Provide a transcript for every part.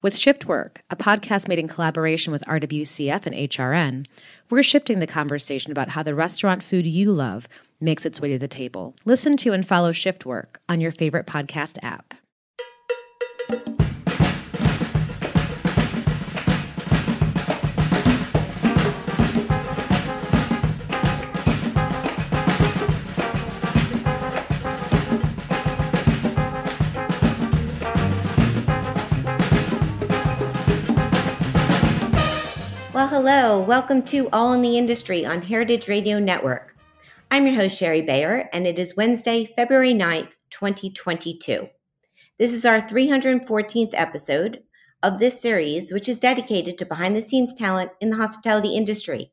With Shift Work, a podcast made in collaboration with RWCF and HRN, we're shifting the conversation about how the restaurant food you love makes its way to the table. Listen to and follow Shift Work on your favorite podcast app. Hello. Welcome to All in the Industry on Heritage Radio Network. I'm your host, Shari Bayer, and it is Wednesday, February 9th, 2022. This is our 314th episode of this series, which is dedicated to behind the scenes talent in the hospitality industry.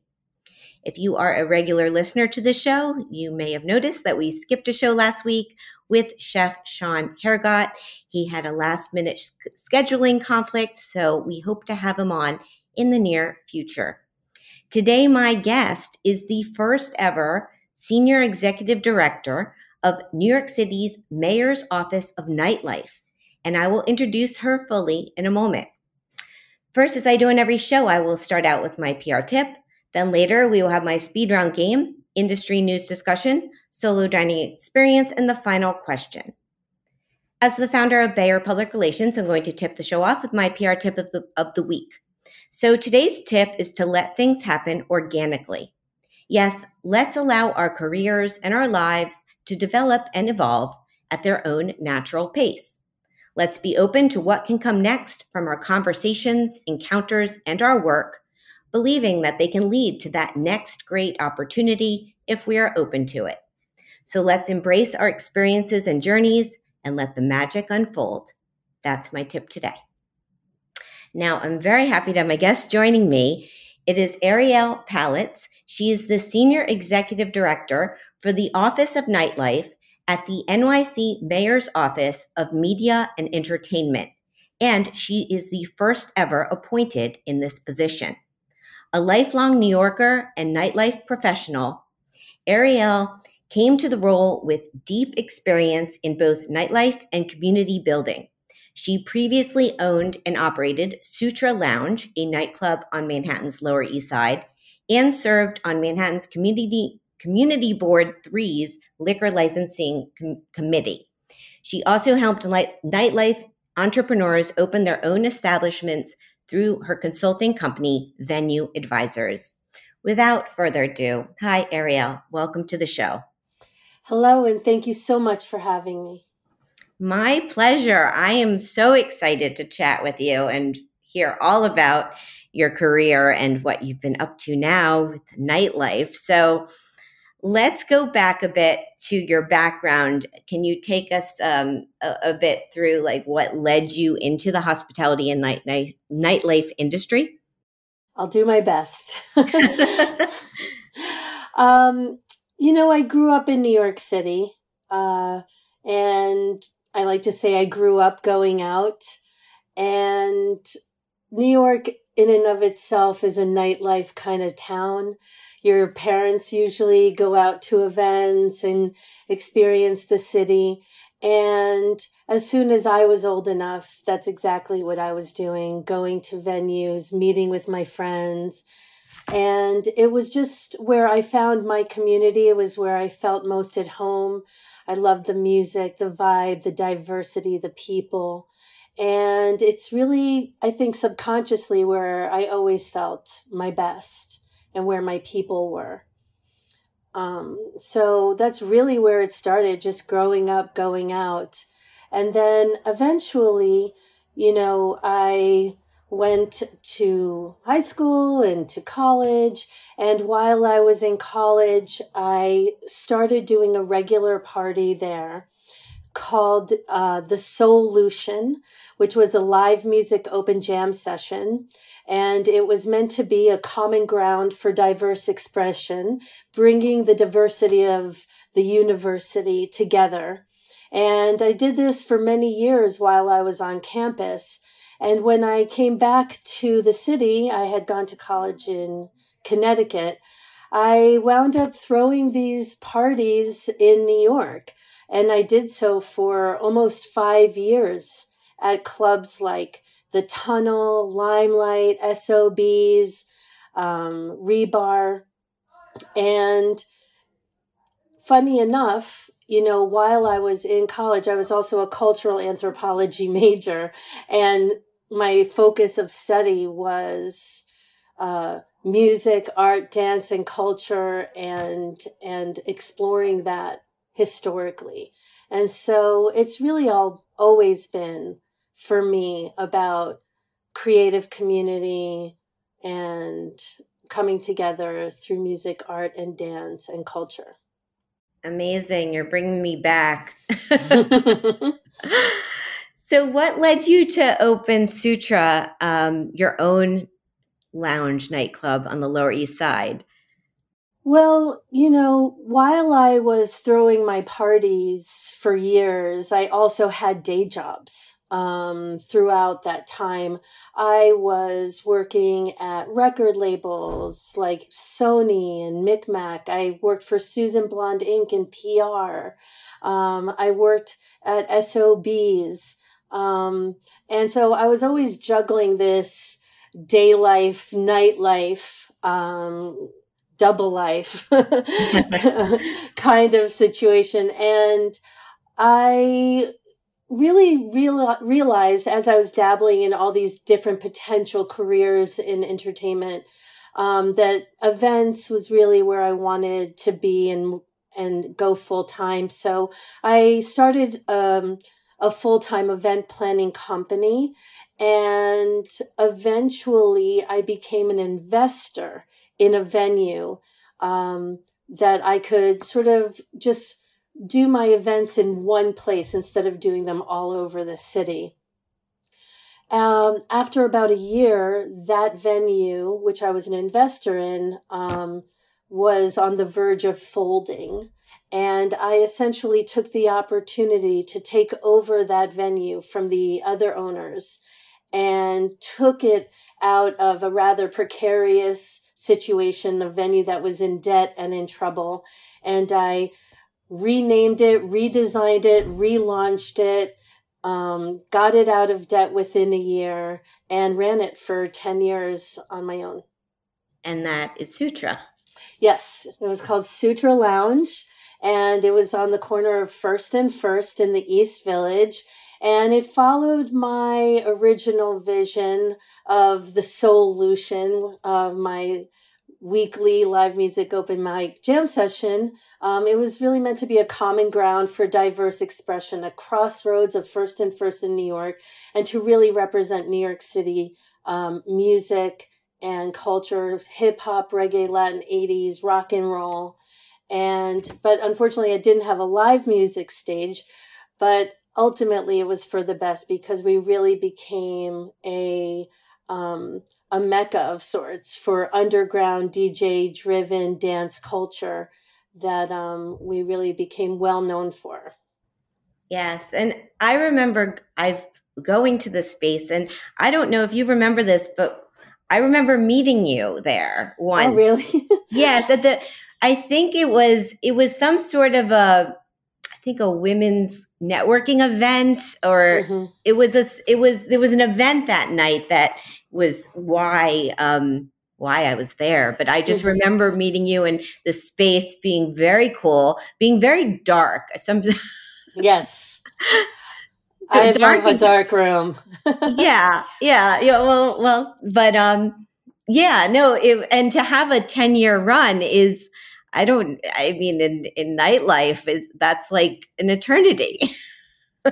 If you are a regular listener to the show, you may have noticed that we skipped a show last week with Chef Sean Hergott. He had a last minute scheduling conflict, so we hope to have him on in the near future. Today, my guest is the first ever Senior Executive Director of New York City's Mayor's Office of Nightlife, and I will introduce her fully in a moment. First, as I do in every show, I will start out with my PR tip. Then later, we will have my speed round game, industry news discussion, solo dining experience, and the final question. As the founder of Bayer Public Relations, I'm going to tip the show off with my PR tip of the, of the week. So today's tip is to let things happen organically. Yes, let's allow our careers and our lives to develop and evolve at their own natural pace. Let's be open to what can come next from our conversations, encounters, and our work, believing that they can lead to that next great opportunity if we are open to it. So let's embrace our experiences and journeys and let the magic unfold. That's my tip today. Now, I'm very happy to have my guest joining me. It is Ariel Palitz. She is the Senior Executive Director for the Office of Nightlife at the NYC Mayor's Office of Media and Entertainment, and she is the first ever appointed in this position. A lifelong New Yorker and nightlife professional, Arielle came to the role with deep experience in both nightlife and community building. She previously owned and operated Sutra Lounge, a nightclub on Manhattan's Lower East Side, and served on Manhattan's Community Community Board 3's Liquor Licensing Com- Committee. She also helped nightlife entrepreneurs open their own establishments through her consulting company, Venue Advisors. Without further ado, hi, Ariel. Welcome to the show. Hello, and thank you so much for having me. My pleasure. I am so excited to chat with you and hear all about your career and what you've been up to now with nightlife. So let's go back a bit to your background. Can you take us um, a, a, bit through like what led you into the hospitality and night, night nightlife industry? I'll do my best. um, you know, I grew up in New York City. Uh, and I like to say I grew up going out, and New York, in and of itself, is a nightlife kind of town. Your parents usually go out to events and experience the city. And as soon as I was old enough, that's exactly what I was doing going to venues, meeting with my friends. And it was just where I found my community. It was where I felt most at home. I love the music, the vibe, the diversity, the people. And it's really, I think, subconsciously where I always felt my best and where my people were. Um, so that's really where it started, just growing up, going out. And then eventually, you know, I went to high school and to college. And while I was in college, I started doing a regular party there called uh, The Solution, which was a live music open jam session. And it was meant to be a common ground for diverse expression, bringing the diversity of the university together. And I did this for many years while I was on campus. And when I came back to the city, I had gone to college in Connecticut. I wound up throwing these parties in New York. And I did so for almost five years at clubs like the tunnel, limelight, SOBs, um, rebar. And funny enough, you know, while I was in college, I was also a cultural anthropology major, and my focus of study was uh, music, art, dance, and culture, and and exploring that historically. And so it's really all always been for me about creative community and coming together through music, art, and dance and culture. Amazing. You're bringing me back. so, what led you to open Sutra, um, your own lounge nightclub on the Lower East Side? Well, you know, while I was throwing my parties for years, I also had day jobs um, throughout that time. I was working at record labels like Sony and Micmac. I worked for Susan Blond Inc. in PR. Um, I worked at SOBs. Um, and so I was always juggling this day life, night life, um, double life kind of situation. And I really real, realized as I was dabbling in all these different potential careers in entertainment um, that events was really where I wanted to be and and go full time. So I started um, a full time event planning company, and eventually I became an investor in a venue um, that I could sort of just do my events in one place instead of doing them all over the city. Um, after about a year, that venue, which I was an investor in, um, was on the verge of folding. And I essentially took the opportunity to take over that venue from the other owners and took it out of a rather precarious situation, a venue that was in debt and in trouble. And I renamed it, redesigned it, relaunched it, um, got it out of debt within a year, and ran it for 10 years on my own. And that is Sutra. Yes, it was called Sutra Lounge, and it was on the corner of First and First in the East Village. And it followed my original vision of the solution of my weekly live music open mic jam session. Um, it was really meant to be a common ground for diverse expression, a crossroads of first and first in New York, and to really represent New York City um, music and culture, hip hop, reggae, Latin 80s, rock and roll. And, but unfortunately, I didn't have a live music stage, but ultimately it was for the best because we really became a, um, a mecca of sorts for underground DJ driven dance culture that um, we really became well known for. Yes. And I remember I've going to the space and I don't know if you remember this, but I remember meeting you there oh, once. Oh, really? yes. At the I think it was it was some sort of a I think a women's networking event or mm-hmm. it was a it was there was an event that night that was why um, why I was there. But I just mm-hmm. remember meeting you and the space being very cool, being very dark. Some yes. I dark love a dark room. yeah, yeah, yeah. Well, well, but um, yeah, no. It, and to have a ten year run is, I don't. I mean, in in nightlife is that's like an eternity.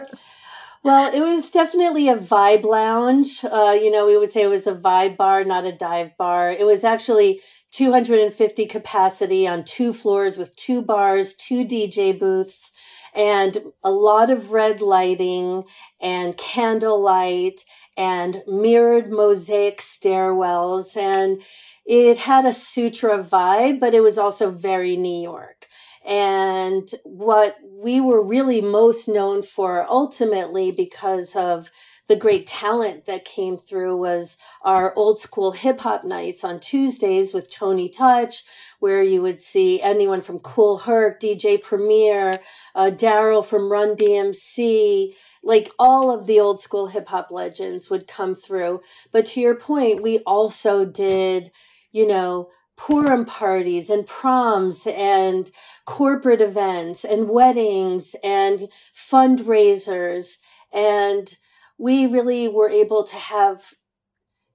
Well, it was definitely a vibe lounge. Uh, you know, we would say it was a vibe bar, not a dive bar. It was actually 250 capacity on two floors with two bars, two DJ booths, and a lot of red lighting and candlelight and mirrored mosaic stairwells. And it had a sutra vibe, but it was also very New York. And what we were really most known for ultimately because of the great talent that came through was our old school hip hop nights on Tuesdays with Tony Touch, where you would see anyone from Kool Herc, DJ Premier, uh, Darryl from Run DMC, like all of the old school hip hop legends would come through. But to your point, we also did, you know, Purim parties and proms and corporate events and weddings and fundraisers. And we really were able to have,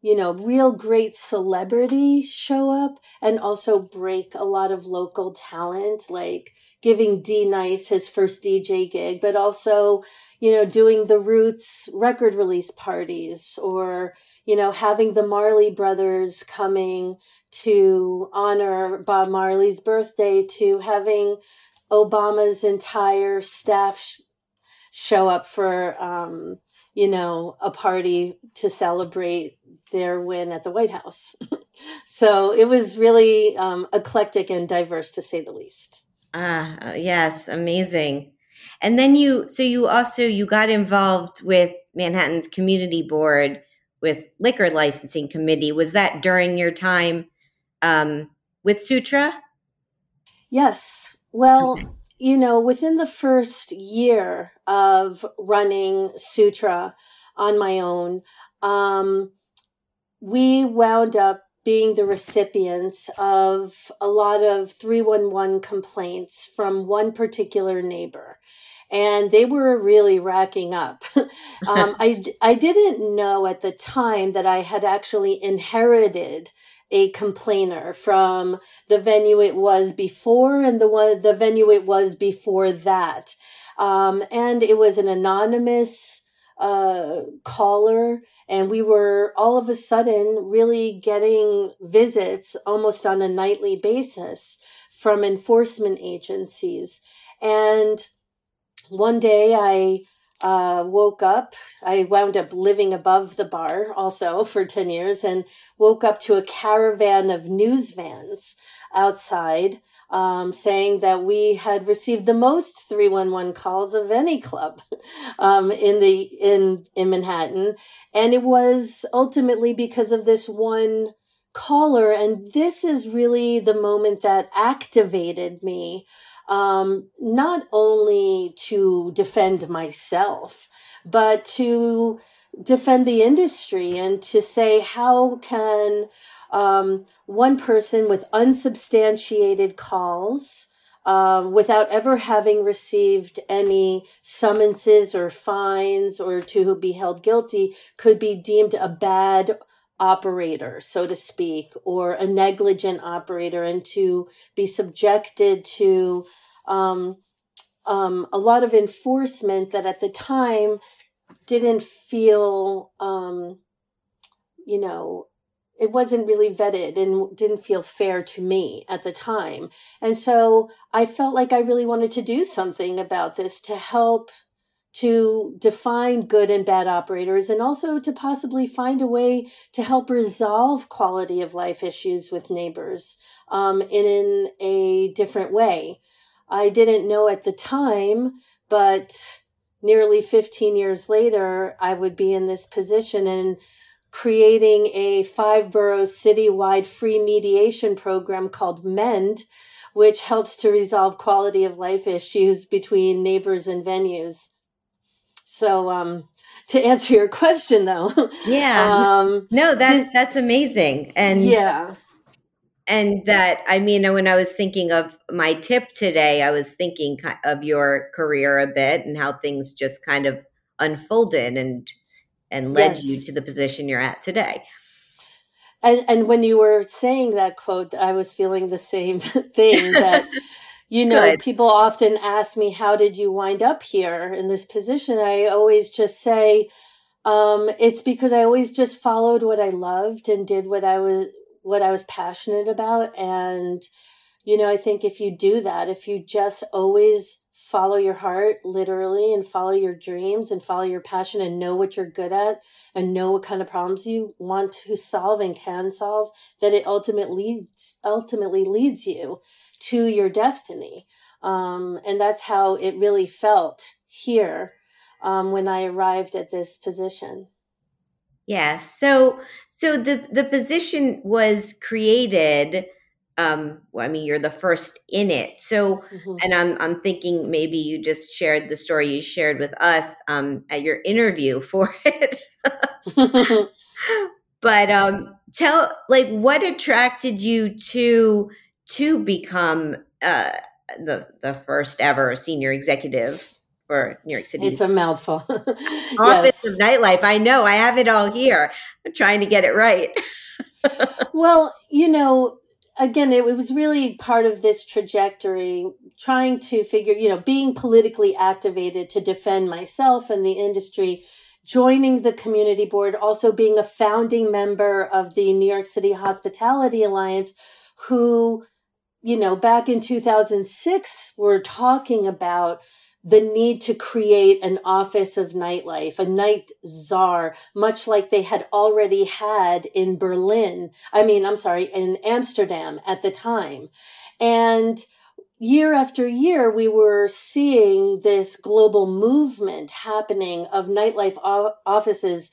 you know, real great celebrity show up and also break a lot of local talent, like giving D-Nice his first DJ gig, but also, you know, doing the Roots record release parties or, you know, having the Marley brothers coming to honor Bob Marley's birthday to having Obama's entire staff sh- show up for, um, you know, a party to celebrate their win at the White House. so it was really um, eclectic and diverse to say the least. Ah, yes, amazing. And then you, so you also you got involved with Manhattan's community board with liquor licensing committee. Was that during your time um, with Sutra? Yes. Well, okay. You know, within the first year of running Sutra on my own, um, we wound up being the recipients of a lot of 311 complaints from one particular neighbor and they were really racking up. um, I, I didn't know at the time that I had actually inherited a complainer from the venue it was before and the one the venue it was before that. Um, and it was an anonymous uh, caller, and we were all of a sudden really getting visits almost on a nightly basis from enforcement agencies. And one day I uh, woke up. I wound up living above the bar also for 10 years and woke up to a caravan of news vans outside um, saying that we had received the most 311 calls of any club um, in the in in Manhattan and it was ultimately because of this one caller and this is really the moment that activated me um, not only to defend myself, but to defend the industry and to say how can um, one person with unsubstantiated calls um, without ever having received any summonses or fines or to be held guilty could be deemed a bad operator, so to speak, or a negligent operator, and to be subjected to um, um, a lot of enforcement that at the time didn't feel, um, you know, it wasn't really vetted and didn't feel fair to me at the time. And so I felt like I really wanted to do something about this to help to define good and bad operators and also to possibly find a way to help resolve quality of life issues with neighbors um, in in a different way. I didn't know at the time, but nearly 15 years later, I would be in this position and creating a five borough citywide free mediation program called MEND, which helps to resolve quality of life issues between neighbors and venues. So, um, to answer your question though, yeah, um, no, that's that's amazing, and yeah, and that I mean, when I was thinking of my tip today, I was thinking of your career a bit and how things just kind of unfolded and and led yes. you to the position you're at today. And and when you were saying that quote, I was feeling the same thing that you know, Good. people often ask me, how did you wind up here in this position? I always just say, um, it's because I always just followed what I loved and did what I was, what I was passionate about. And, you know, I think if you do that, if you just always follow your heart literally and follow your dreams and follow your passion and know what you're good at and know what kind of problems you want to solve and can solve that it ultimately leads ultimately leads you to your destiny. Um, and that's how it really felt here. um, when I arrived at this position. Yeah. So so the the position was created um well, I mean you're the first in it. So mm-hmm. and I'm I'm thinking maybe you just shared the story you shared with us um at your interview for it. but um tell like what attracted you to to become uh the the first ever senior executive for New York City. It's a mouthful. Office yes. of Nightlife. I know. I have it all here. I'm trying to get it right. well, you know, again, it was really part of this trajectory, trying to figure, you know, being politically activated to defend myself and the industry, joining the community board, also being a founding member of the New York City Hospitality Alliance, who, you know, back in 2006 we're talking about the need to create an office of nightlife, a night czar, much like they had already had in Berlin. I mean, I'm sorry, in Amsterdam at the time. And year after year, we were seeing this global movement happening of nightlife offices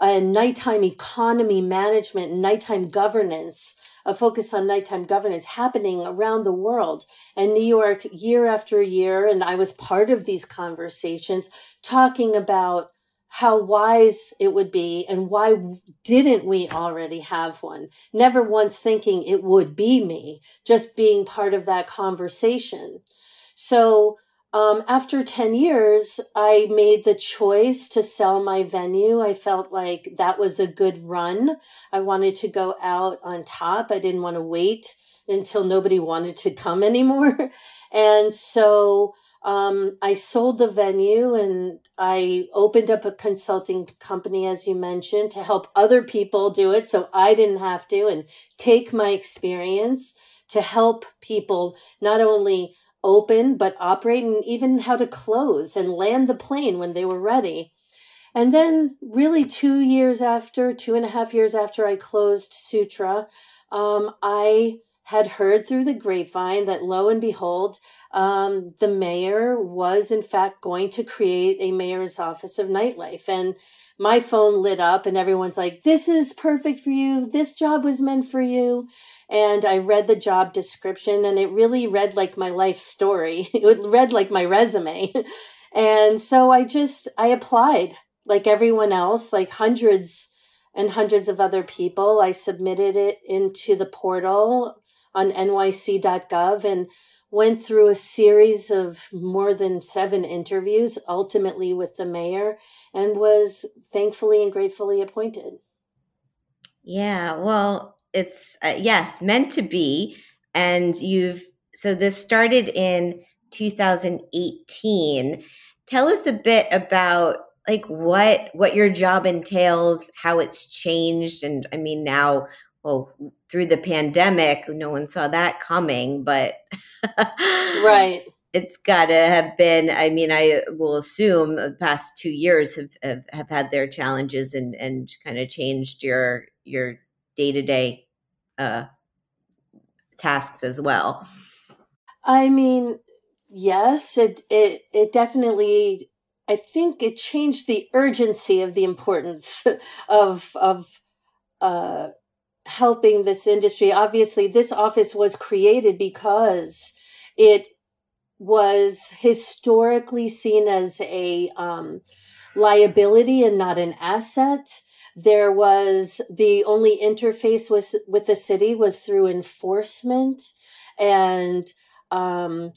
and nighttime economy management, nighttime governance a focus on nighttime governance happening around the world. And New York, year after year, and I was part of these conversations talking about how wise it would be and why didn't we already have one? Never once thinking it would be me, just being part of that conversation. So um, after 10 years, I made the choice to sell my venue. I felt like that was a good run. I wanted to go out on top. I didn't want to wait until nobody wanted to come anymore. and so um, I sold the venue and I opened up a consulting company, as you mentioned, to help other people do it so I didn't have to and take my experience to help people not only open but operate and even how to close and land the plane when they were ready. And then, really, two years after, two and a half years after I closed Sutra, um, I had heard through the grapevine that lo and behold, um, the mayor was in fact going to create a mayor's office of nightlife. And my phone lit up, and everyone's like, This is perfect for you. This job was meant for you and I read the job description and it really read like my life story. It read like my resume. and so I just, I applied like everyone else, like hundreds and hundreds of other people. I submitted it into the portal on nyc.gov and went through a series of more than seven interviews, ultimately with the mayor, and was thankfully and gratefully appointed. Yeah, well, it's uh, yes meant to be and you've so this started in 2018 tell us a bit about like what what your job entails how it's changed and i mean now well through the pandemic no one saw that coming but right it's got to have been i mean i will assume the past two years have, have, have had their challenges and and kind of changed your your day-to-day uh, tasks as well. I mean, yes, it it it definitely. I think it changed the urgency of the importance of of uh, helping this industry. Obviously, this office was created because it was historically seen as a um, liability and not an asset. There was the only interface with with the city was through enforcement, and um,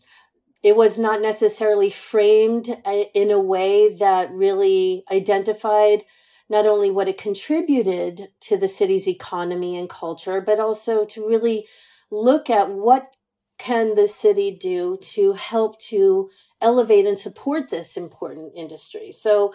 it was not necessarily framed uh, in a way that really identified not only what it contributed to the city's economy and culture, but also to really look at what can the city do to help to elevate and support this important industry. So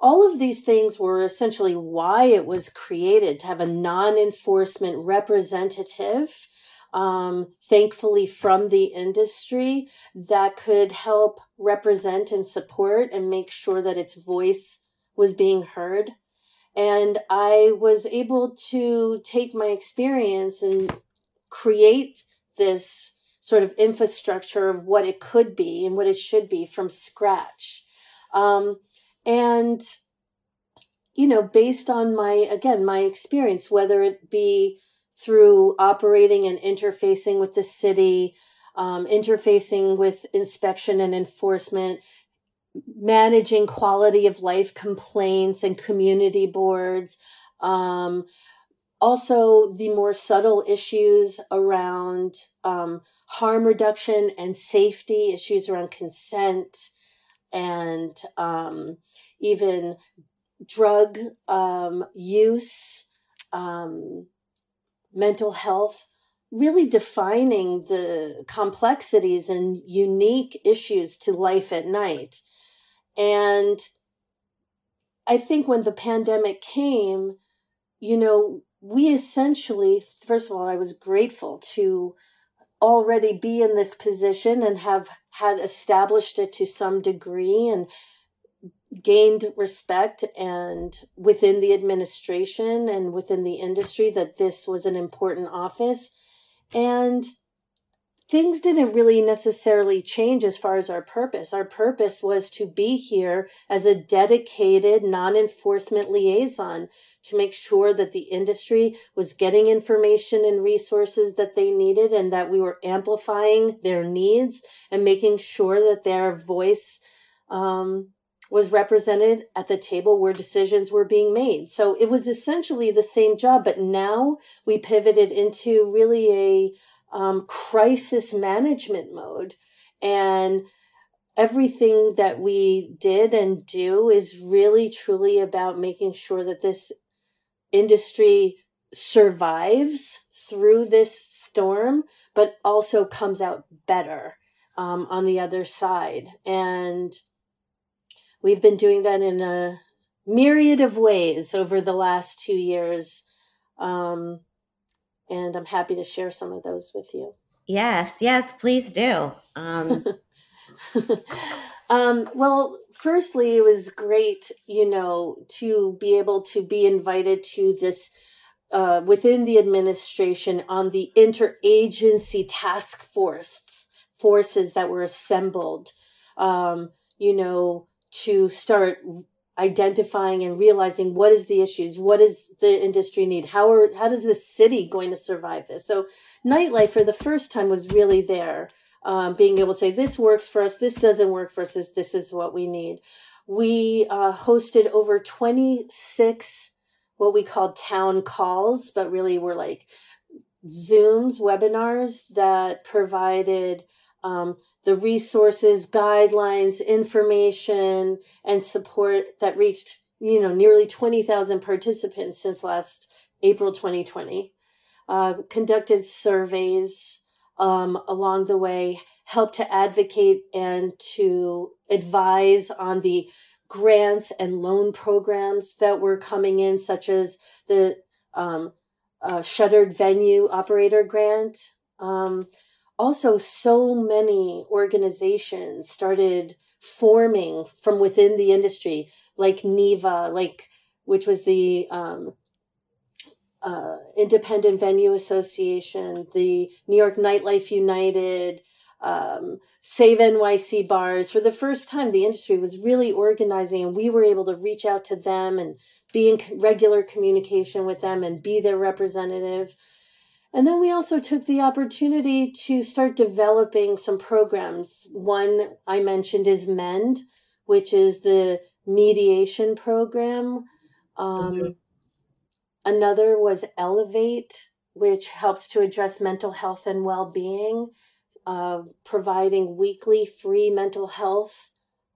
all of these things were essentially why it was created to have a non enforcement representative, um, thankfully from the industry, that could help represent and support and make sure that its voice was being heard. And I was able to take my experience and create this sort of infrastructure of what it could be and what it should be from scratch. Um, and you know based on my again my experience whether it be through operating and interfacing with the city um, interfacing with inspection and enforcement managing quality of life complaints and community boards um, also the more subtle issues around um, harm reduction and safety issues around consent and um, even drug um, use, um, mental health, really defining the complexities and unique issues to life at night. And I think when the pandemic came, you know, we essentially, first of all, I was grateful to already be in this position and have had established it to some degree and gained respect and within the administration and within the industry that this was an important office. And things didn't really necessarily change as far as our purpose our purpose was to be here as a dedicated non-enforcement liaison to make sure that the industry was getting information and resources that they needed and that we were amplifying their needs and making sure that their voice um, was represented at the table where decisions were being made. So it was essentially the same job, but now we pivoted into really a um, crisis management mode. And everything that we did and do is really truly about making sure that this industry survives through this storm, but also comes out better um, on the other side. And we've been doing that in a myriad of ways over the last two years. Um, and I'm happy to share some of those with you. Yes, yes, please do. Um, um, well, firstly, it was great, you know, to be able to be invited to this uh, within the administration on the interagency task force forces that were assembled. Um, you know, to start identifying and realizing what is the issues what does the industry need? How are how does the city going to survive this? So nightlife for the first time was really there um, being able to say this works for us. This doesn't work for us. This, this is what we need. We uh, hosted over 26 what we called town calls but really were like zooms webinars that provided um, the resources, guidelines, information, and support that reached, you know, nearly 20,000 participants since last April 2020. Uh, conducted surveys um, along the way, helped to advocate and to advise on the grants and loan programs that were coming in, such as the um, uh, shuttered venue operator grant. Um, also so many organizations started forming from within the industry like NIVA, like which was the um, uh, Independent Venue Association, the New York Nightlife United, um, Save NYC Bars. For the first time, the industry was really organizing, and we were able to reach out to them and be in regular communication with them and be their representative. And then we also took the opportunity to start developing some programs. One I mentioned is MEND, which is the mediation program. Um, mm-hmm. Another was Elevate, which helps to address mental health and well being, uh, providing weekly free mental health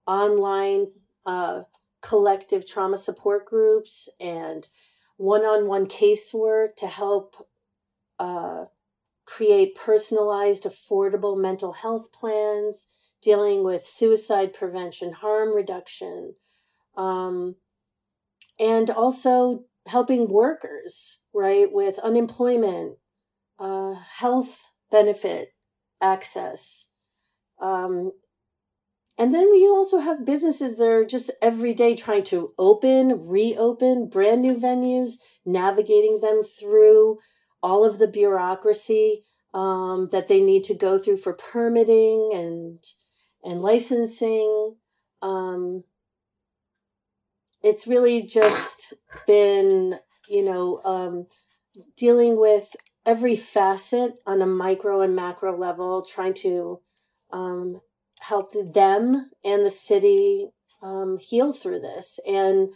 online uh, collective trauma support groups and one on one casework to help uh, create personalized, affordable mental health plans, dealing with suicide prevention, harm reduction, um, and also helping workers, right, with unemployment, uh, health benefit access. Um, and then we also have businesses that are just every day trying to open, reopen brand new venues, navigating them through all of the bureaucracy um, that they need to go through for permitting and and licensing. Um, it's really just been, you know, um, dealing with every facet on a micro and macro level, trying to um, help them and the city um, heal through this and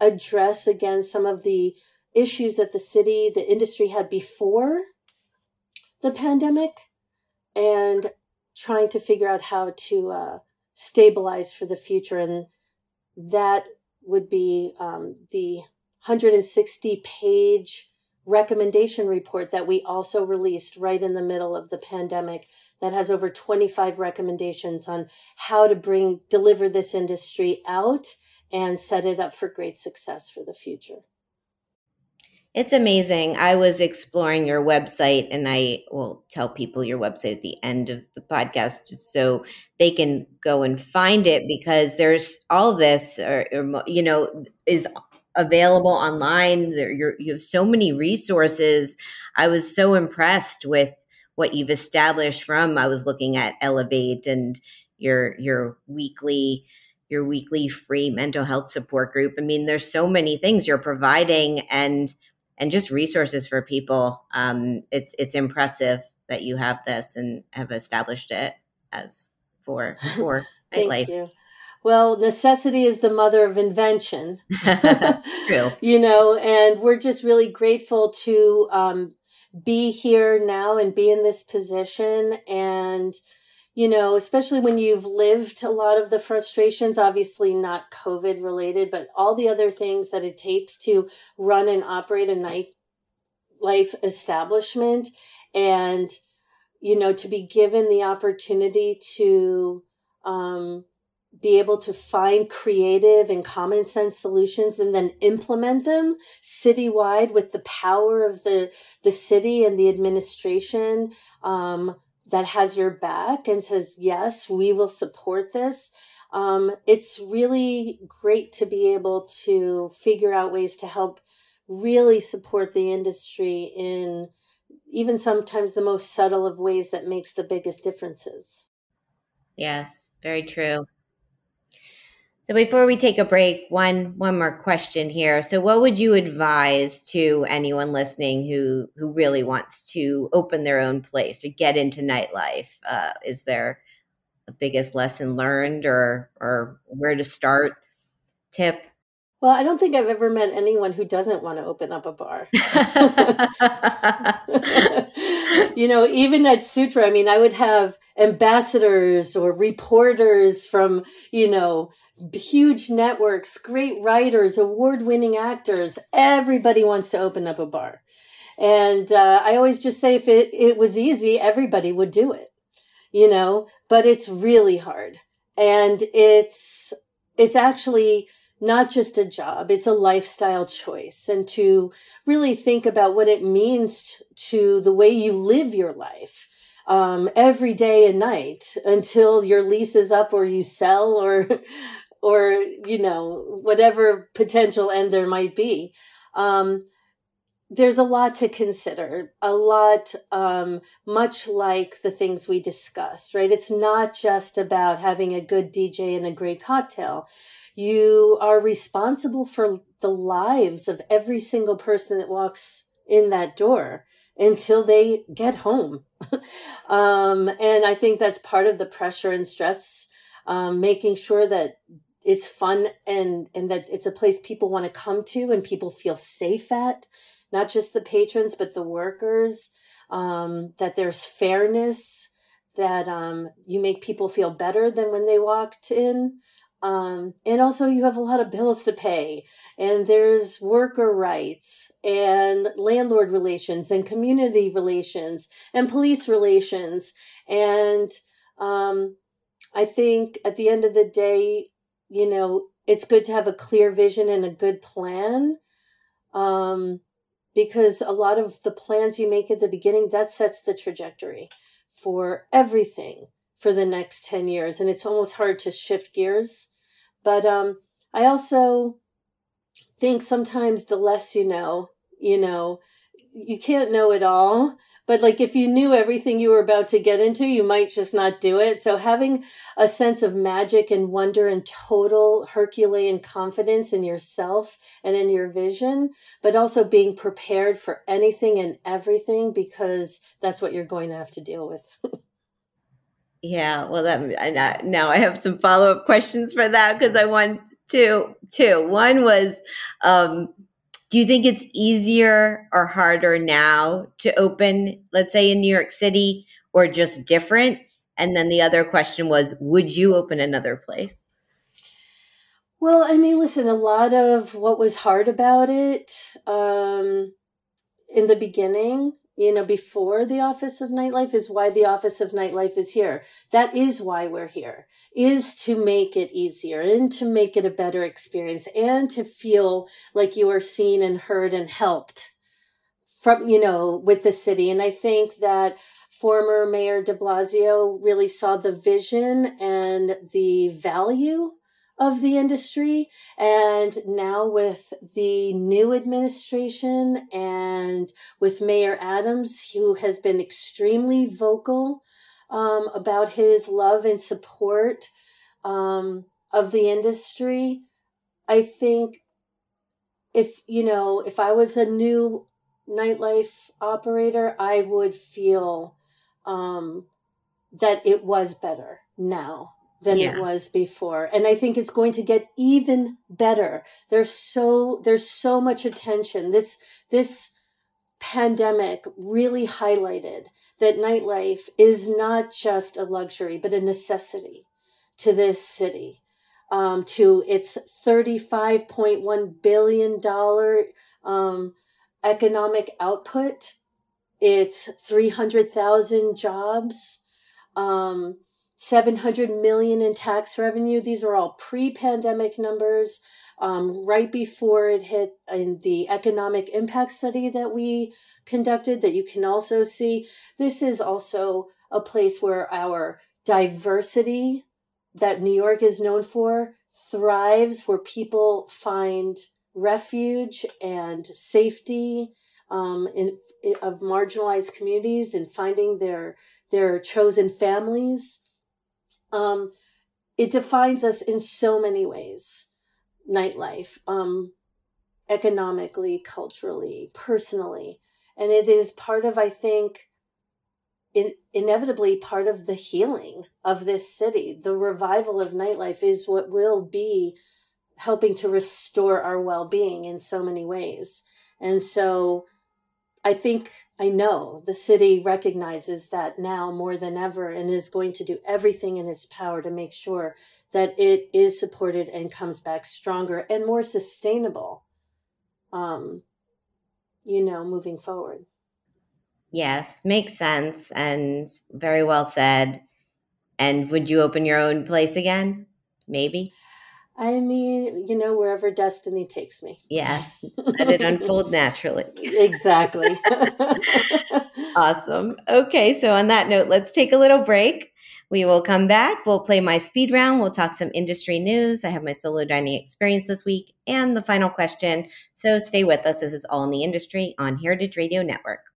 address again some of the issues that the city, the industry had before the pandemic, and trying to figure out how to uh, stabilize for the future. And that would be um, the 160 page recommendation report that we also released right in the middle of the pandemic that has over 25 recommendations on how to bring deliver this industry out and set it up for great success for the future. It's amazing. I was exploring your website and I will tell people your website at the end of the podcast just so they can go and find it because there's all this or, or you know is available online. There you have so many resources. I was so impressed with what you've established from I was looking at Elevate and your your weekly your weekly free mental health support group. I mean, there's so many things you're providing and and just resources for people. Um, it's it's impressive that you have this and have established it as for for nightlife. You. Well, necessity is the mother of invention. True. you know, and we're just really grateful to um, be here now and be in this position and you know, especially when you've lived a lot of the frustrations, obviously not COVID related, but all the other things that it takes to run and operate a nightlife establishment and, you know, to be given the opportunity to, um, be able to find creative and common sense solutions and then implement them citywide with the power of the the city and the administration um, that has your back and says, yes, we will support this. Um, it's really great to be able to figure out ways to help really support the industry in even sometimes the most subtle of ways that makes the biggest differences. Yes, very true. So before we take a break, one one more question here. So what would you advise to anyone listening who who really wants to open their own place or get into nightlife? Uh, is there the biggest lesson learned or or where to start tip? Well, I don't think I've ever met anyone who doesn't want to open up a bar. you know, even at Sutra, I mean, I would have ambassadors or reporters from, you know, huge networks, great writers, award winning actors. Everybody wants to open up a bar. And uh, I always just say if it, it was easy, everybody would do it, you know, but it's really hard. And it's, it's actually, not just a job, it's a lifestyle choice. And to really think about what it means to the way you live your life um, every day and night until your lease is up or you sell or, or, you know, whatever potential end there might be. Um, there's a lot to consider, a lot, um, much like the things we discussed, right? It's not just about having a good DJ and a great cocktail. You are responsible for the lives of every single person that walks in that door until they get home. um, and I think that's part of the pressure and stress, um, making sure that it's fun and, and that it's a place people want to come to and people feel safe at, not just the patrons, but the workers, um, that there's fairness, that um, you make people feel better than when they walked in. Um, and also you have a lot of bills to pay and there's worker rights and landlord relations and community relations and police relations. And, um, I think at the end of the day, you know, it's good to have a clear vision and a good plan. Um, because a lot of the plans you make at the beginning, that sets the trajectory for everything for the next 10 years and it's almost hard to shift gears. But um i also think sometimes the less you know you know you can't know it all but like if you knew everything you were about to get into you might just not do it. So having a sense of magic and wonder and total herculean confidence in yourself and in your vision but also being prepared for anything and everything because that's what you're going to have to deal with yeah well that I, now i have some follow-up questions for that because i want two two one was um do you think it's easier or harder now to open, let's say in New York City, or just different? And then the other question was, would you open another place? Well, I mean, listen, a lot of what was hard about it um, in the beginning you know, before the Office of Nightlife is why the Office of Nightlife is here. That is why we're here, is to make it easier and to make it a better experience and to feel like you are seen and heard and helped from, you know, with the city. And I think that former Mayor de Blasio really saw the vision and the value of the industry. And now with the new administration and with Mayor Adams, who has been extremely vocal um, about his love and support um, of the industry, I think if, you know, if I was a new nightlife operator, I would feel um, that it was better now than yeah. it was before. And i think it's going to get even better. There's so there's so much attention. This this pandemic really highlighted that nightlife is not just a luxury but a necessity to this city. Um, to its $35.1 billion um, economic output it's 300000 jobs um, 700 million in tax revenue. These are all pre-pandemic numbers, um, right before it hit in the economic impact study that we conducted that you can also see. This is also a place where our diversity that New York is known for thrives, where people find refuge and safety um, in, in, of marginalized communities and finding their their chosen families um, it defines us in so many ways nightlife, um, economically, culturally, personally. And it is part of, I think, in, inevitably part of the healing of this city. The revival of nightlife is what will be helping to restore our well being in so many ways. And so I think I know the city recognizes that now more than ever and is going to do everything in its power to make sure that it is supported and comes back stronger and more sustainable. Um, you know, moving forward. Yes, makes sense and very well said. And would you open your own place again? Maybe. I mean, you know, wherever destiny takes me. Yes, let it unfold naturally. Exactly. awesome. Okay, so on that note, let's take a little break. We will come back. We'll play my speed round. We'll talk some industry news. I have my solo dining experience this week and the final question. So stay with us. This is All in the Industry on Heritage Radio Network.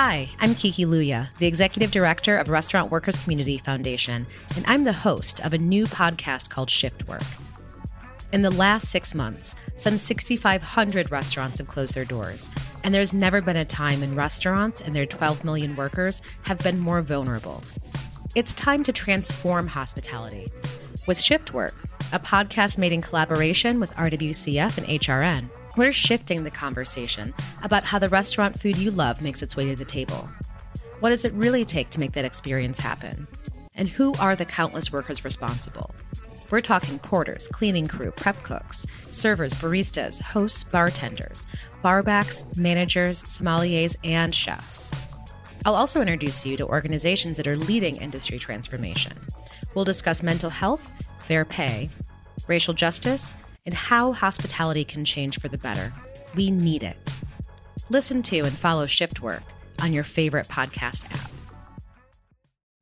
Hi, I'm Kiki Louya, the Executive Director of Restaurant Workers Community Foundation, and I'm the host of a new podcast called Shift Work. In the last six months, some 6,500 restaurants have closed their doors, and there's never been a time when restaurants and their 12 million workers have been more vulnerable. It's time to transform hospitality. With Shift Work, a podcast made in collaboration with RWCF and HRN, we're shifting the conversation about how the restaurant food you love makes its way to the table. What does it really take to make that experience happen? And who are the countless workers responsible? We're talking porters, cleaning crew, prep cooks, servers, baristas, hosts, bartenders, barbacks, managers, sommeliers, and chefs. I'll also introduce you to organizations that are leading industry transformation. We'll discuss mental health, fair pay, racial justice, and how hospitality can change for the better. We need it. Listen to and follow Shift Work on your favorite podcast app.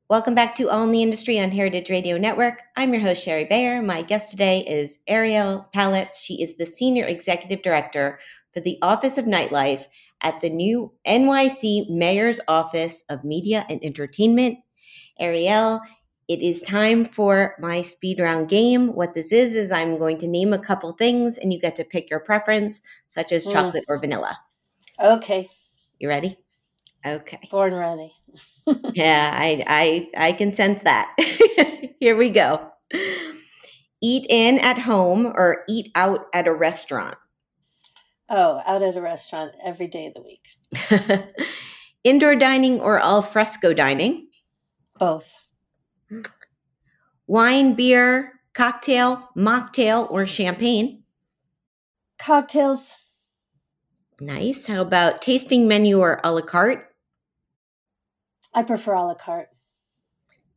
Welcome back to All in the Industry on Heritage Radio Network. I'm your host, Shari Bayer. My guest today is Ariel Palitz. She is the Senior Executive Director for the Office of Nightlife at the new NYC Mayor's Office of Media and Entertainment. Ariel, it is time for my speed round game. What this is, is I'm going to name a couple things and you get to pick your preference, such as Mm. chocolate or vanilla. Okay, You ready? Okay. born ready. Yeah, I I I can sense that. Here we go. Eat in at home or eat out at a restaurant. Oh, out at a restaurant every day of the week. Indoor dining or al fresco dining. Both. Wine, beer, cocktail, mocktail, or champagne. Cocktails. Nice. How about tasting menu or a la carte? I prefer a la carte.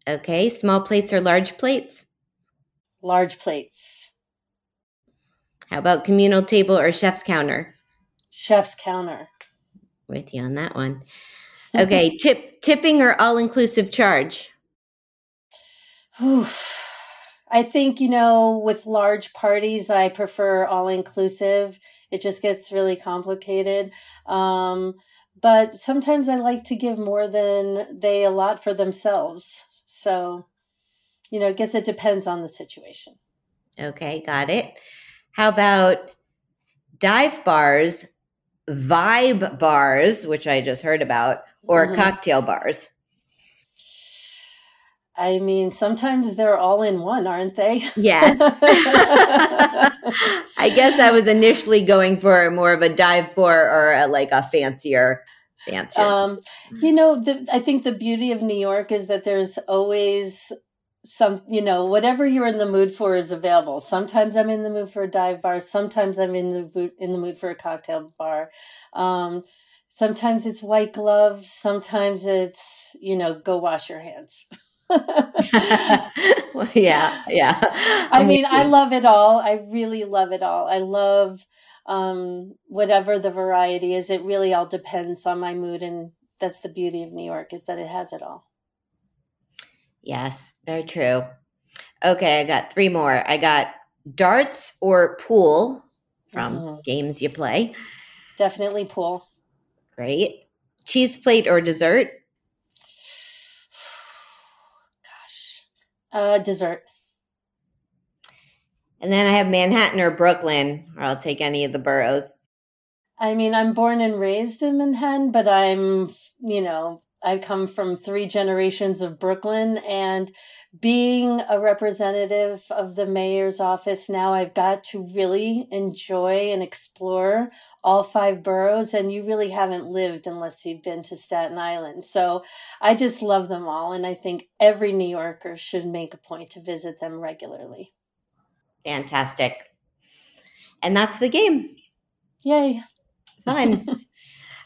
Okay. Small plates or large plates? Large plates. How about communal table or chef's counter? Chef's counter. With you on that one. Okay. Tip tipping or all inclusive charge? Oof. I think, you know, with large parties, I prefer all inclusive. It just gets really complicated. Um, but sometimes I like to give more than they allot for themselves. So, you know, I guess it depends on the situation. Okay, got it. How about dive bars, vibe bars, which I just heard about, or Mhm. cocktail bars? I mean, sometimes they're all in one, aren't they? Yes. I guess I was initially going for more of a dive bar or a, like a fancier, fancier. Um, you know, the, I think the beauty of New York is that there's always some, you know, whatever you're in the mood for is available. Sometimes I'm in the mood for a dive bar. Sometimes I'm in the mood, in the mood for a cocktail bar. Um, sometimes it's white gloves. Sometimes it's, you know, go wash your hands. Well, yeah, yeah. I mean, I love it all. I really love it all. I love um, whatever the variety is. It really all depends on my mood, and that's the beauty of New York is that it has it all. Yes, very true. Okay, I got three more. I got darts or pool from Mhm. games you play. Definitely pool. Great. Cheese plate or dessert? Uh, dessert. And then I have Manhattan or Brooklyn, or I'll take any of the boroughs. I mean, I'm born and raised in Manhattan, but I'm, you know, I come from three generations of Brooklyn and being a representative of the mayor's office now, I've got to really enjoy and explore all five boroughs. And you really haven't lived unless you've been to Staten Island. So I just love them all. And I think every New Yorker should make a point to visit them regularly. Fantastic. And that's the game. Yay. Fun.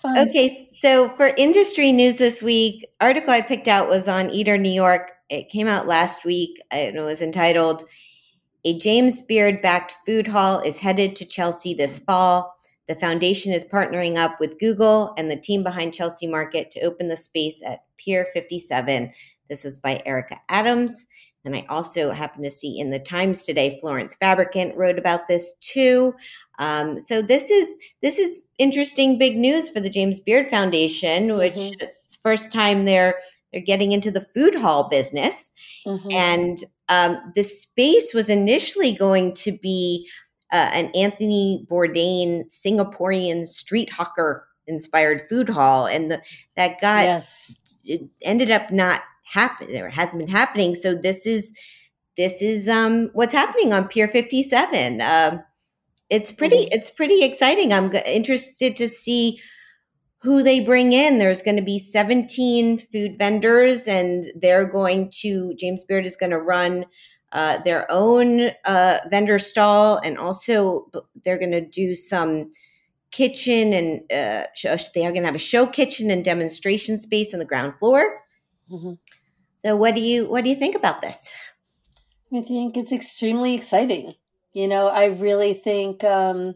Fun. okay, so for industry news this week, article I picked out was on Eater New York. It came out last week and it was entitled A James Beard backed food hall is headed to Chelsea this fall. The foundation is partnering up with Google and the team behind Chelsea Market to open the space at Pier 57. This was by Erika Adams. And I also happened to see in the Times today, Florence Fabricant wrote about this too. Um, so this is this is interesting, big news for the James Beard Foundation, which Mhm. it's first time they're they're getting into the food hall business. Mhm. And um, the space was initially going to be uh, an Anthony Bourdain Singaporean street hawker inspired food hall, and the, that got yes. ended up not happening or hasn't been happening. So this is this is um, what's happening on Pier 57. Um, it's pretty Mhm. it's pretty exciting. I'm interested to see who they bring in. There's going to be 17 food vendors, and they're going to James Beard is going to run. Uh, their own uh, vendor stall, and also they're going to do some kitchen and uh, sh- they are going to have a show kitchen and demonstration space on the ground floor. Mhm. So, what do you what do you think about this? I think it's extremely exciting. You know, I really think um,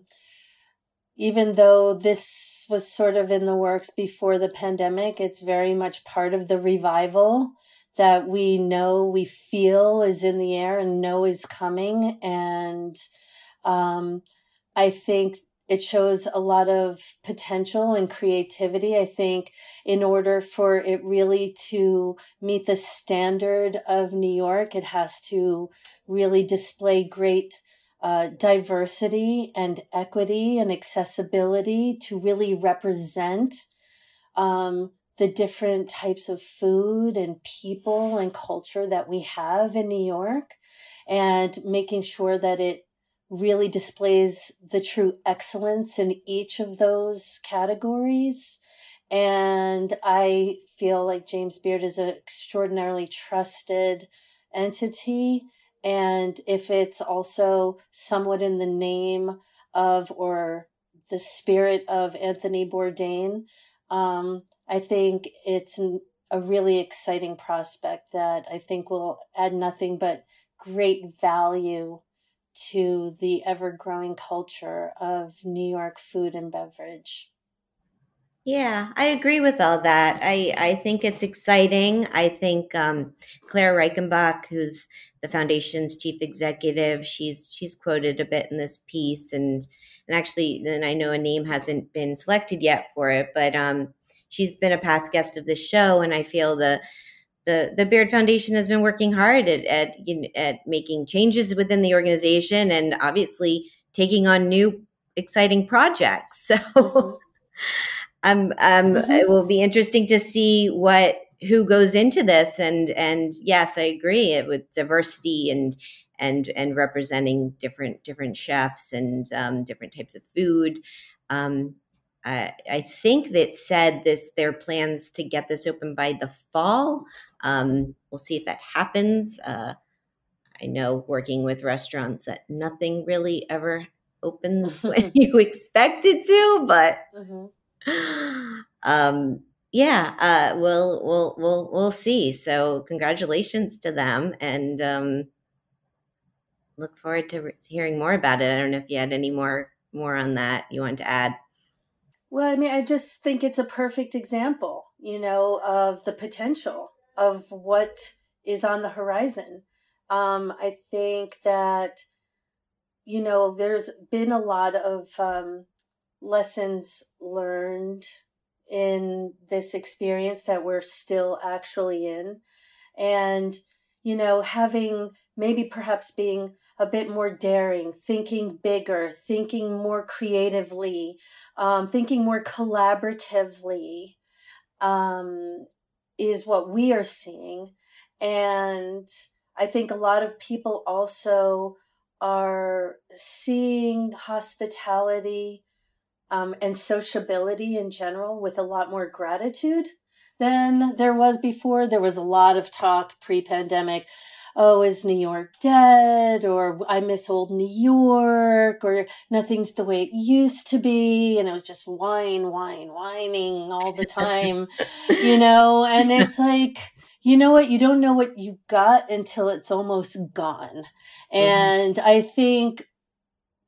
even though this was sort of in the works before the pandemic, it's very much part of the revival that we know, we feel is in the air and know is coming. And um, I think it shows a lot of potential and creativity. I think in order for it really to meet the standard of New York, it has to really display great uh, diversity and equity and accessibility to really represent um, the different types of food and people and culture that we have in New York and making sure that it really displays the true excellence in each of those categories. And I feel like James Beard is an extraordinarily trusted entity. And if it's also somewhat in the name of or the spirit of Anthony Bourdain, um, I think it's an, a really exciting prospect that I think will add nothing but great value to the ever growing culture of New York food and beverage. Yeah, I agree with all that. I, I think it's exciting. I think um, Clare Reichenbach, who's the foundation's chief executive, she's she's quoted a bit in this piece, and and actually, then I know a name hasn't been selected yet for it, but um, she's been a past guest of the show, and I feel the the the Beard Foundation has been working hard at at, you know, at making changes within the organization and obviously taking on new exciting projects. So mm-hmm. Um, um, mm-hmm. it will be interesting to see what who goes into this and and yes, I agree it with diversity and and and representing different different chefs and um, different types of food. Um, uh, I think that said this their plans to get this open by the fall. Um, we'll see if that happens. Uh, I know working with restaurants that nothing really ever opens when you expect it to, but mm-hmm. um, yeah, uh, we'll we'll we'll we'll see. So congratulations to them, and um, look forward to re- hearing more about it. I don't know if you had any more more on that you want to add. Well, I mean, I just think it's a perfect example, you know, of the potential of what is on the horizon. Um, I think that, you know, there's been a lot of um, lessons learned in this experience that we're still actually in. And, you know, having maybe perhaps being a bit more daring, thinking bigger, thinking more creatively, um, thinking more collaboratively um, is what we are seeing. And I think a lot of people also are seeing hospitality um, and sociability in general with a lot more gratitude than there was before. There was a lot of talk pre pandemic oh, is New York dead? Or I miss old New York, or nothing's the way it used to be. And it was just whine, whine, whining all the time, you know? And it's like, you know what? You don't know what you got until it's almost gone. Mm-hmm. And I think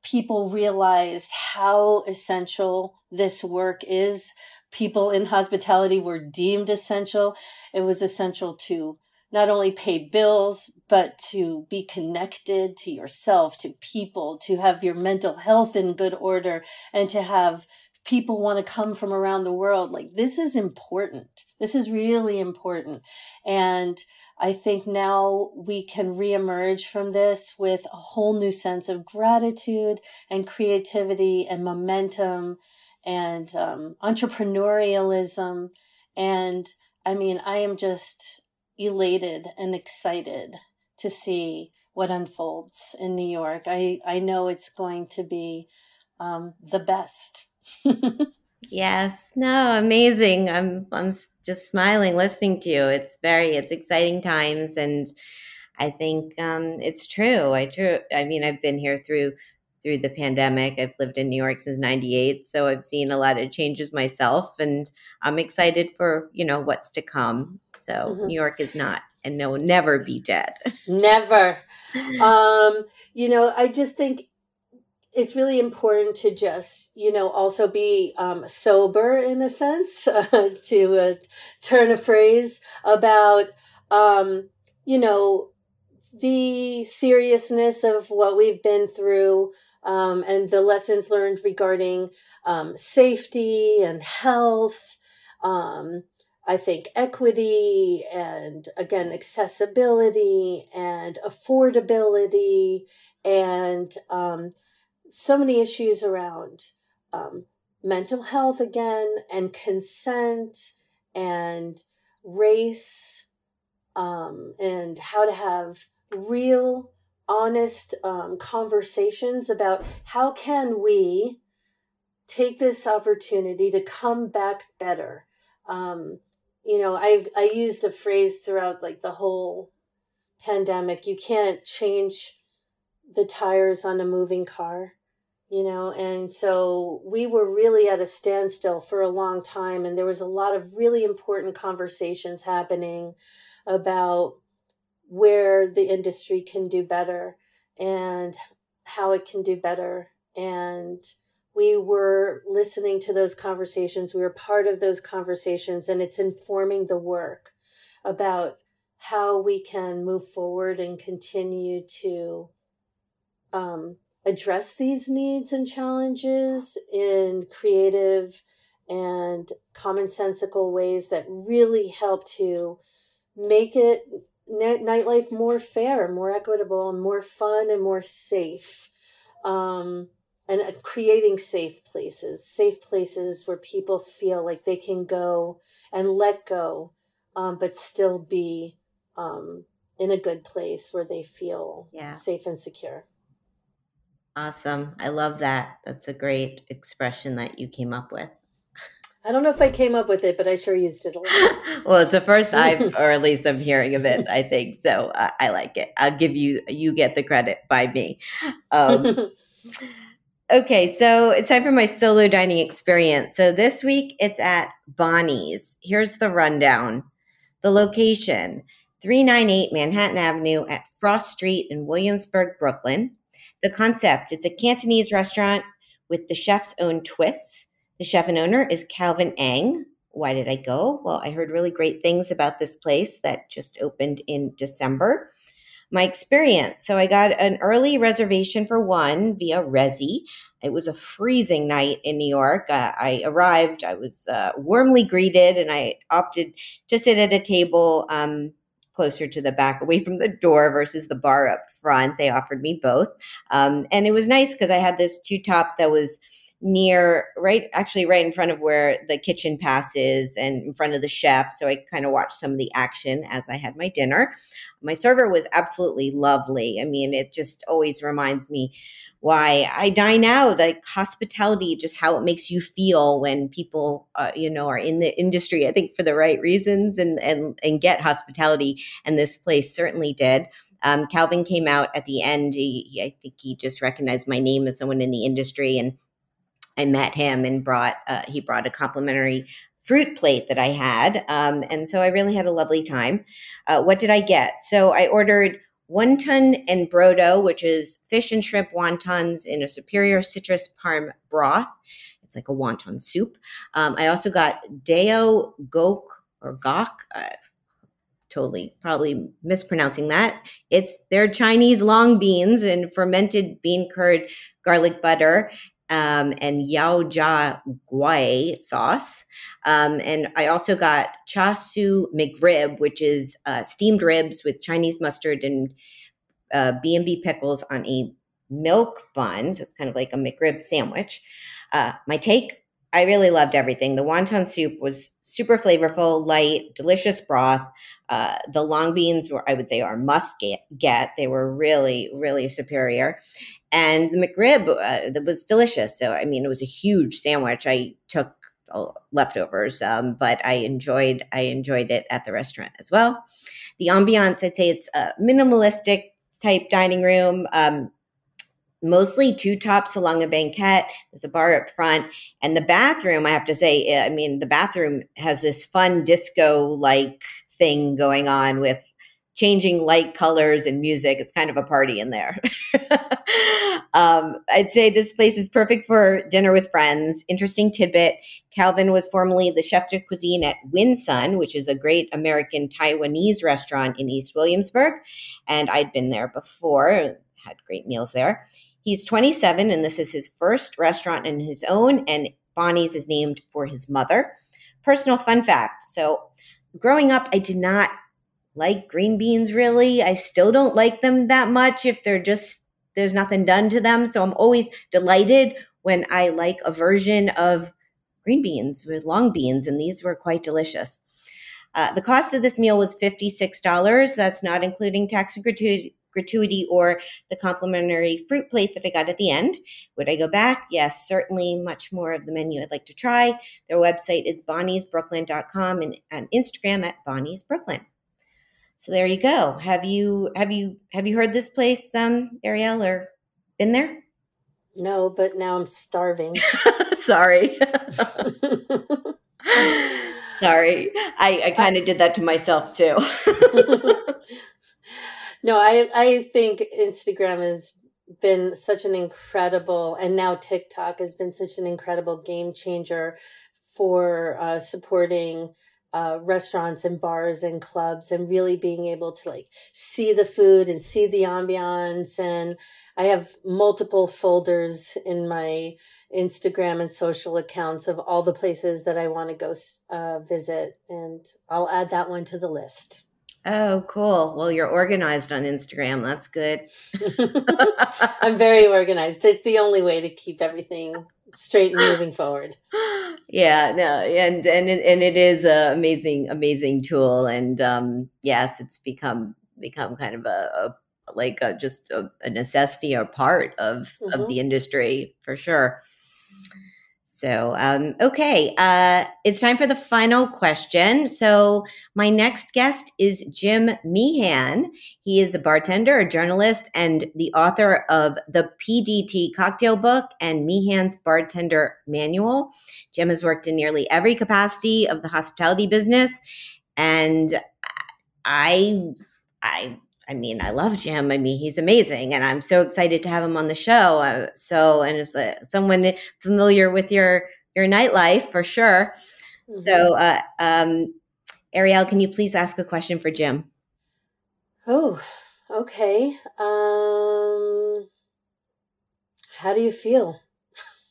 people realized how essential this work is. People in hospitality were deemed essential. It was essential to not only pay bills, but to be connected to yourself, to people, to have your mental health in good order, and to have people want to come from around the world. Like, this is important. This is really important. And I think now we can reemerge from this with a whole new sense of gratitude and creativity and momentum and um, entrepreneurialism. And I mean, I am just elated and excited to see what unfolds in New York. I, I know it's going to be um, the best. yes, no, amazing. I'm I'm just smiling listening to you. It's very it's exciting times, and I think um, it's true. I true. I mean, I've been here through through the pandemic. I've lived in New York since 98, so I've seen a lot of changes myself and I'm excited for, you know, what's to come. So mm-hmm. New York is not and no never be dead. Never. um, you know, I just think it's really important to just, you know, also be um, sober in a sense, uh, to uh, turn a phrase about, um, you know, the seriousness of what we've been through um, and the lessons learned regarding um, safety and health. Um, I think equity and again accessibility and affordability and um, so many issues around um, mental health again and consent and race um, and how to have real honest um, conversations about how can we take this opportunity to come back better. Um, you know i've i used a phrase throughout like the whole pandemic you can't change the tires on a moving car you know and so we were really at a standstill for a long time and there was a lot of really important conversations happening about where the industry can do better and how it can do better. And we were listening to those conversations. We were part of those conversations and it's informing the work about how we can move forward and continue to um, address these needs and challenges in creative and commonsensical ways that really help to make it nightlife more fair, more equitable, and more fun and more safe. Um, and uh, creating safe places, safe places where people feel like they can go and let go, um, but still be um, in a good place where they feel yeah. safe and secure. Awesome. I love that. That's a great expression that you came up with. I don't know if I came up with it, but I sure used it a lot. well, it's the first time, or at least I'm hearing of it. I think so. Uh, I like it. I'll give you you get the credit by me. Um, okay, so it's time for my solo dining experience. So this week it's at Bonnie's. Here's the rundown. The location: 398 Manhattan Avenue at Frost Street in Williamsburg, Brooklyn. The concept: it's a Cantonese restaurant with the chef's own twists. The chef and owner is Calvin Eng. Why did I go? Well, I heard really great things about this place that just opened in December. My experience. So I got an early reservation for one via Resy. It was a freezing night in New York. Uh, I arrived, I was uh, warmly greeted, and I opted to sit at a table um, closer to the back, away from the door versus the bar up front. They offered me both. Um, and it was nice because I had this two top that was near right actually right in front of where the kitchen passes and in front of the chef. So i kind of watched some of the action as i had my dinner. My server was absolutely lovely. I mean it just always reminds me why i dine out like hospitality just how it makes you feel when people uh, you know are in the industry i think for the right reasons and and and get hospitality. And this place certainly did. Um, calvin came out at the end. He, i think he just recognized my name as someone in the industry and I met him and brought uh, he brought a complimentary fruit plate that I had, um, and so I really had a lovely time. Uh, what did I get? So I ordered wonton and brodo, which is fish and shrimp wontons in a superior citrus parm broth. It's like a wonton soup. Um, I also got deo gok or gok. Uh, totally probably mispronouncing that. It's their Chinese long beans and fermented bean curd garlic butter um, and yao jia guai sauce. Um, and I also got cha siu McRib, which is uh, steamed ribs with Chinese mustard and uh, B&B pickles on a milk bun. So it's kind of like a McRib sandwich. Uh, my take, I really loved everything. The wonton soup was super flavorful, light, delicious broth. Uh, the long beans were, I would say, are must get. get. They were really, really superior. And the McRib uh, that was delicious. So, I mean, it was a huge sandwich. I took uh, leftovers, um, but I enjoyed I enjoyed it at the restaurant as well. The ambiance, I'd say, it's a minimalistic type dining room. Um, mostly two tops along a banquette. There's a bar up front. And the bathroom, I have to say, eh, I mean, the bathroom has this fun disco like thing going on with changing light colors and music. It's kind of a party in there. um, I'd say this place is perfect for dinner with friends. Interesting tidbit Calvin was formerly the chef de cuisine at Win Son, which is a great American Taiwanese restaurant in East Williamsburg. And I'd been there before, had great meals there. He's 27, and this is his first restaurant in his own, and Bonnie's is named for his mother. Personal fun fact so, growing up, I did not like green beans really. I still don't like them that much if they're just, there's nothing done to them. So, I'm always delighted when I like a version of green beans with long beans, and these were quite delicious. Uh, the cost of this meal was $56. That's not including tax and gratuity, gratuity or the complimentary fruit plate that I got at the end. Would I go back? Yes, certainly much more of the menu I'd like to try. Their website is bonniesbrooklyn.com and on Instagram at bonniesbrooklyn. So there you go. Have you have you have you heard this place, um, Ariel, or been there? No, but now I'm starving. Sorry. Sorry. I, I kind of did that to myself too. No, I I think Instagram has been such an incredible, and now TikTok has been such an incredible game changer for uh, supporting uh, restaurants and bars and clubs and really being able to like see the food and see the ambiance. And i have multiple folders in my instagram and social accounts of all the places that i want to go uh, visit. And i'll add that one to the list Oh, cool. Well, you're organized on Instagram. That's good. I'm very organized. It's the only way to keep everything straight and moving forward. Yeah, no, and and and it is a amazing, amazing tool. And um, yes, it's become become kind of a, a like a, just a, a, necessity or part of mm-hmm. of the industry for sure. So, um, okay, uh, it's time for the final question. So, my next guest is Jim Meehan. He is a bartender, a journalist, and the author of the PDT cocktail book and Meehan's Bartender Manual. Jim has worked in nearly every capacity of the hospitality business, and I, I I mean, I love Jim. I mean, he's amazing, and I'm so excited to have him on the show. Uh, so, and as uh, someone familiar with your your nightlife for sure. Mm-hmm. So, uh, um, Ariel, can you please ask a question for Jim? Oh, okay. Um, how do you feel?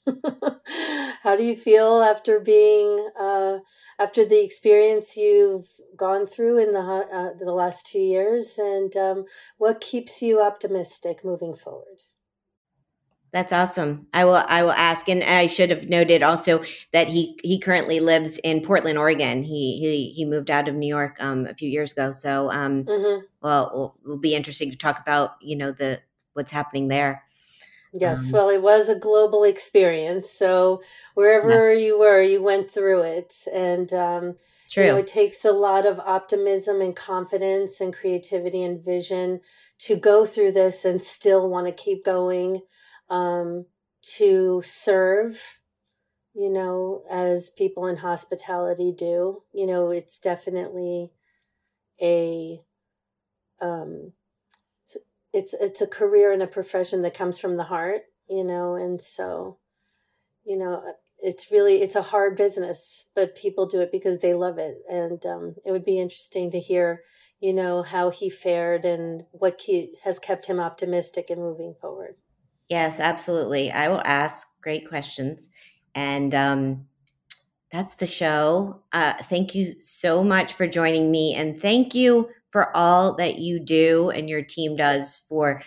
How do you feel after being uh, after the experience you've gone through in the uh, the last two years, and um, what keeps you optimistic moving forward? That's awesome. I will I will ask, and I should have noted also that he he currently lives in Portland, Oregon. He he he moved out of New York um, a few years ago. So um, mm-hmm. well, will will be interesting to talk about you know the what's happening there. Yes, um, well, it was a global experience. So wherever yeah. you were, you went through it, and um, True. you know it takes a lot of optimism and confidence and creativity and vision to go through this and still want to keep going, um, to serve. You know, as people in hospitality do. You know, it's definitely a um, it's it's a career and a profession that comes from the heart you know and so you know it's really it's a hard business but people do it because they love it. And um, it would be interesting to hear you know how he fared and what key has kept him optimistic and moving forward. Yes absolutely. I will ask great questions. And um, that's the show. Uh, thank you so much for joining me. And thank you for all that you do and your team does for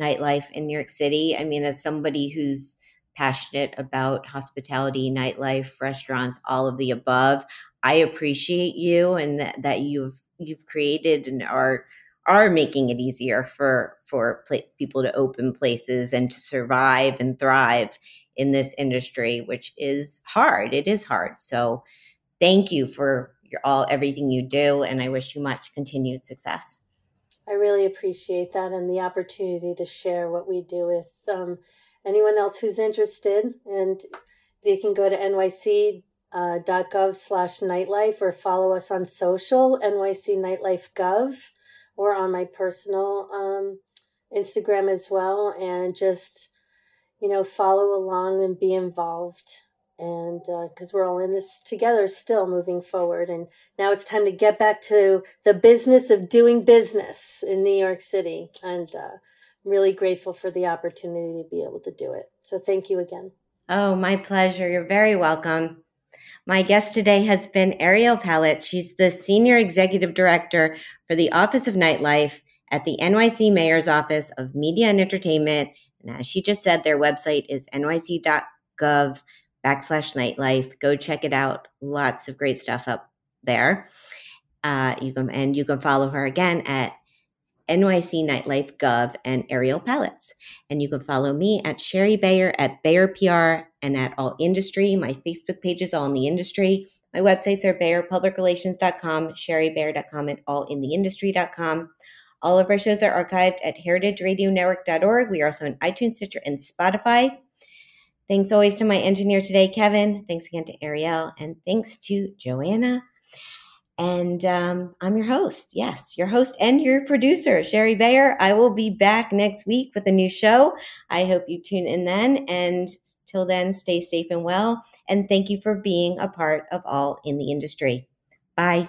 nightlife in New York City. I mean, as somebody who's passionate about hospitality, nightlife, restaurants, all of the above, I appreciate you and that, that you've you've created and are are making it easier for for pl- people to open places and to survive and thrive in this industry, which is hard. It is hard. So, thank you for your all everything you do and i wish you much continued success. I really appreciate that and the opportunity to share what we do with um, anyone else who's interested. And they can go to nyc.gov uh, slash nightlife or follow us on social nyc nightlife gov or on my personal um, instagram as well. And just you know follow along and be involved and because uh, we're all in this together still moving forward and now it's time to get back to the business of doing business in new york city and uh, I'm really grateful for the opportunity to be able to do it. So thank you again. Oh, my pleasure. You're very welcome. My guest today has been Ariel Palitz. She's the Senior Executive Director for the Office of Nightlife at the NYC Mayor's Office of Media and Entertainment. And as she just said, their website is nyc.gov backslash nightlife. Go check it out. Lots of great stuff up there. Uh, you can and you can follow her again at NYC Nightlife Gov and Ariel Palitz. And you can follow me at Shari Bayer at Bayer PR and at All Industry. My Facebook page is All in the Industry. My websites are BayerPublicRelations.com, ShariBayer.com, and AllInTheIndustry.com. All of our shows are archived at heritageradionetwork.org. We are also on iTunes, Stitcher, and Spotify. Thanks always to my engineer today, Kevin. Thanks again to Ariel. And thanks to Joanna and um, I'm your host. Yes, your host and your producer, Shari Bayer. I will be back next week with a new show. I hope you tune in then. And till then, stay safe and well. And thank you for being a part of All in the Industry. Bye.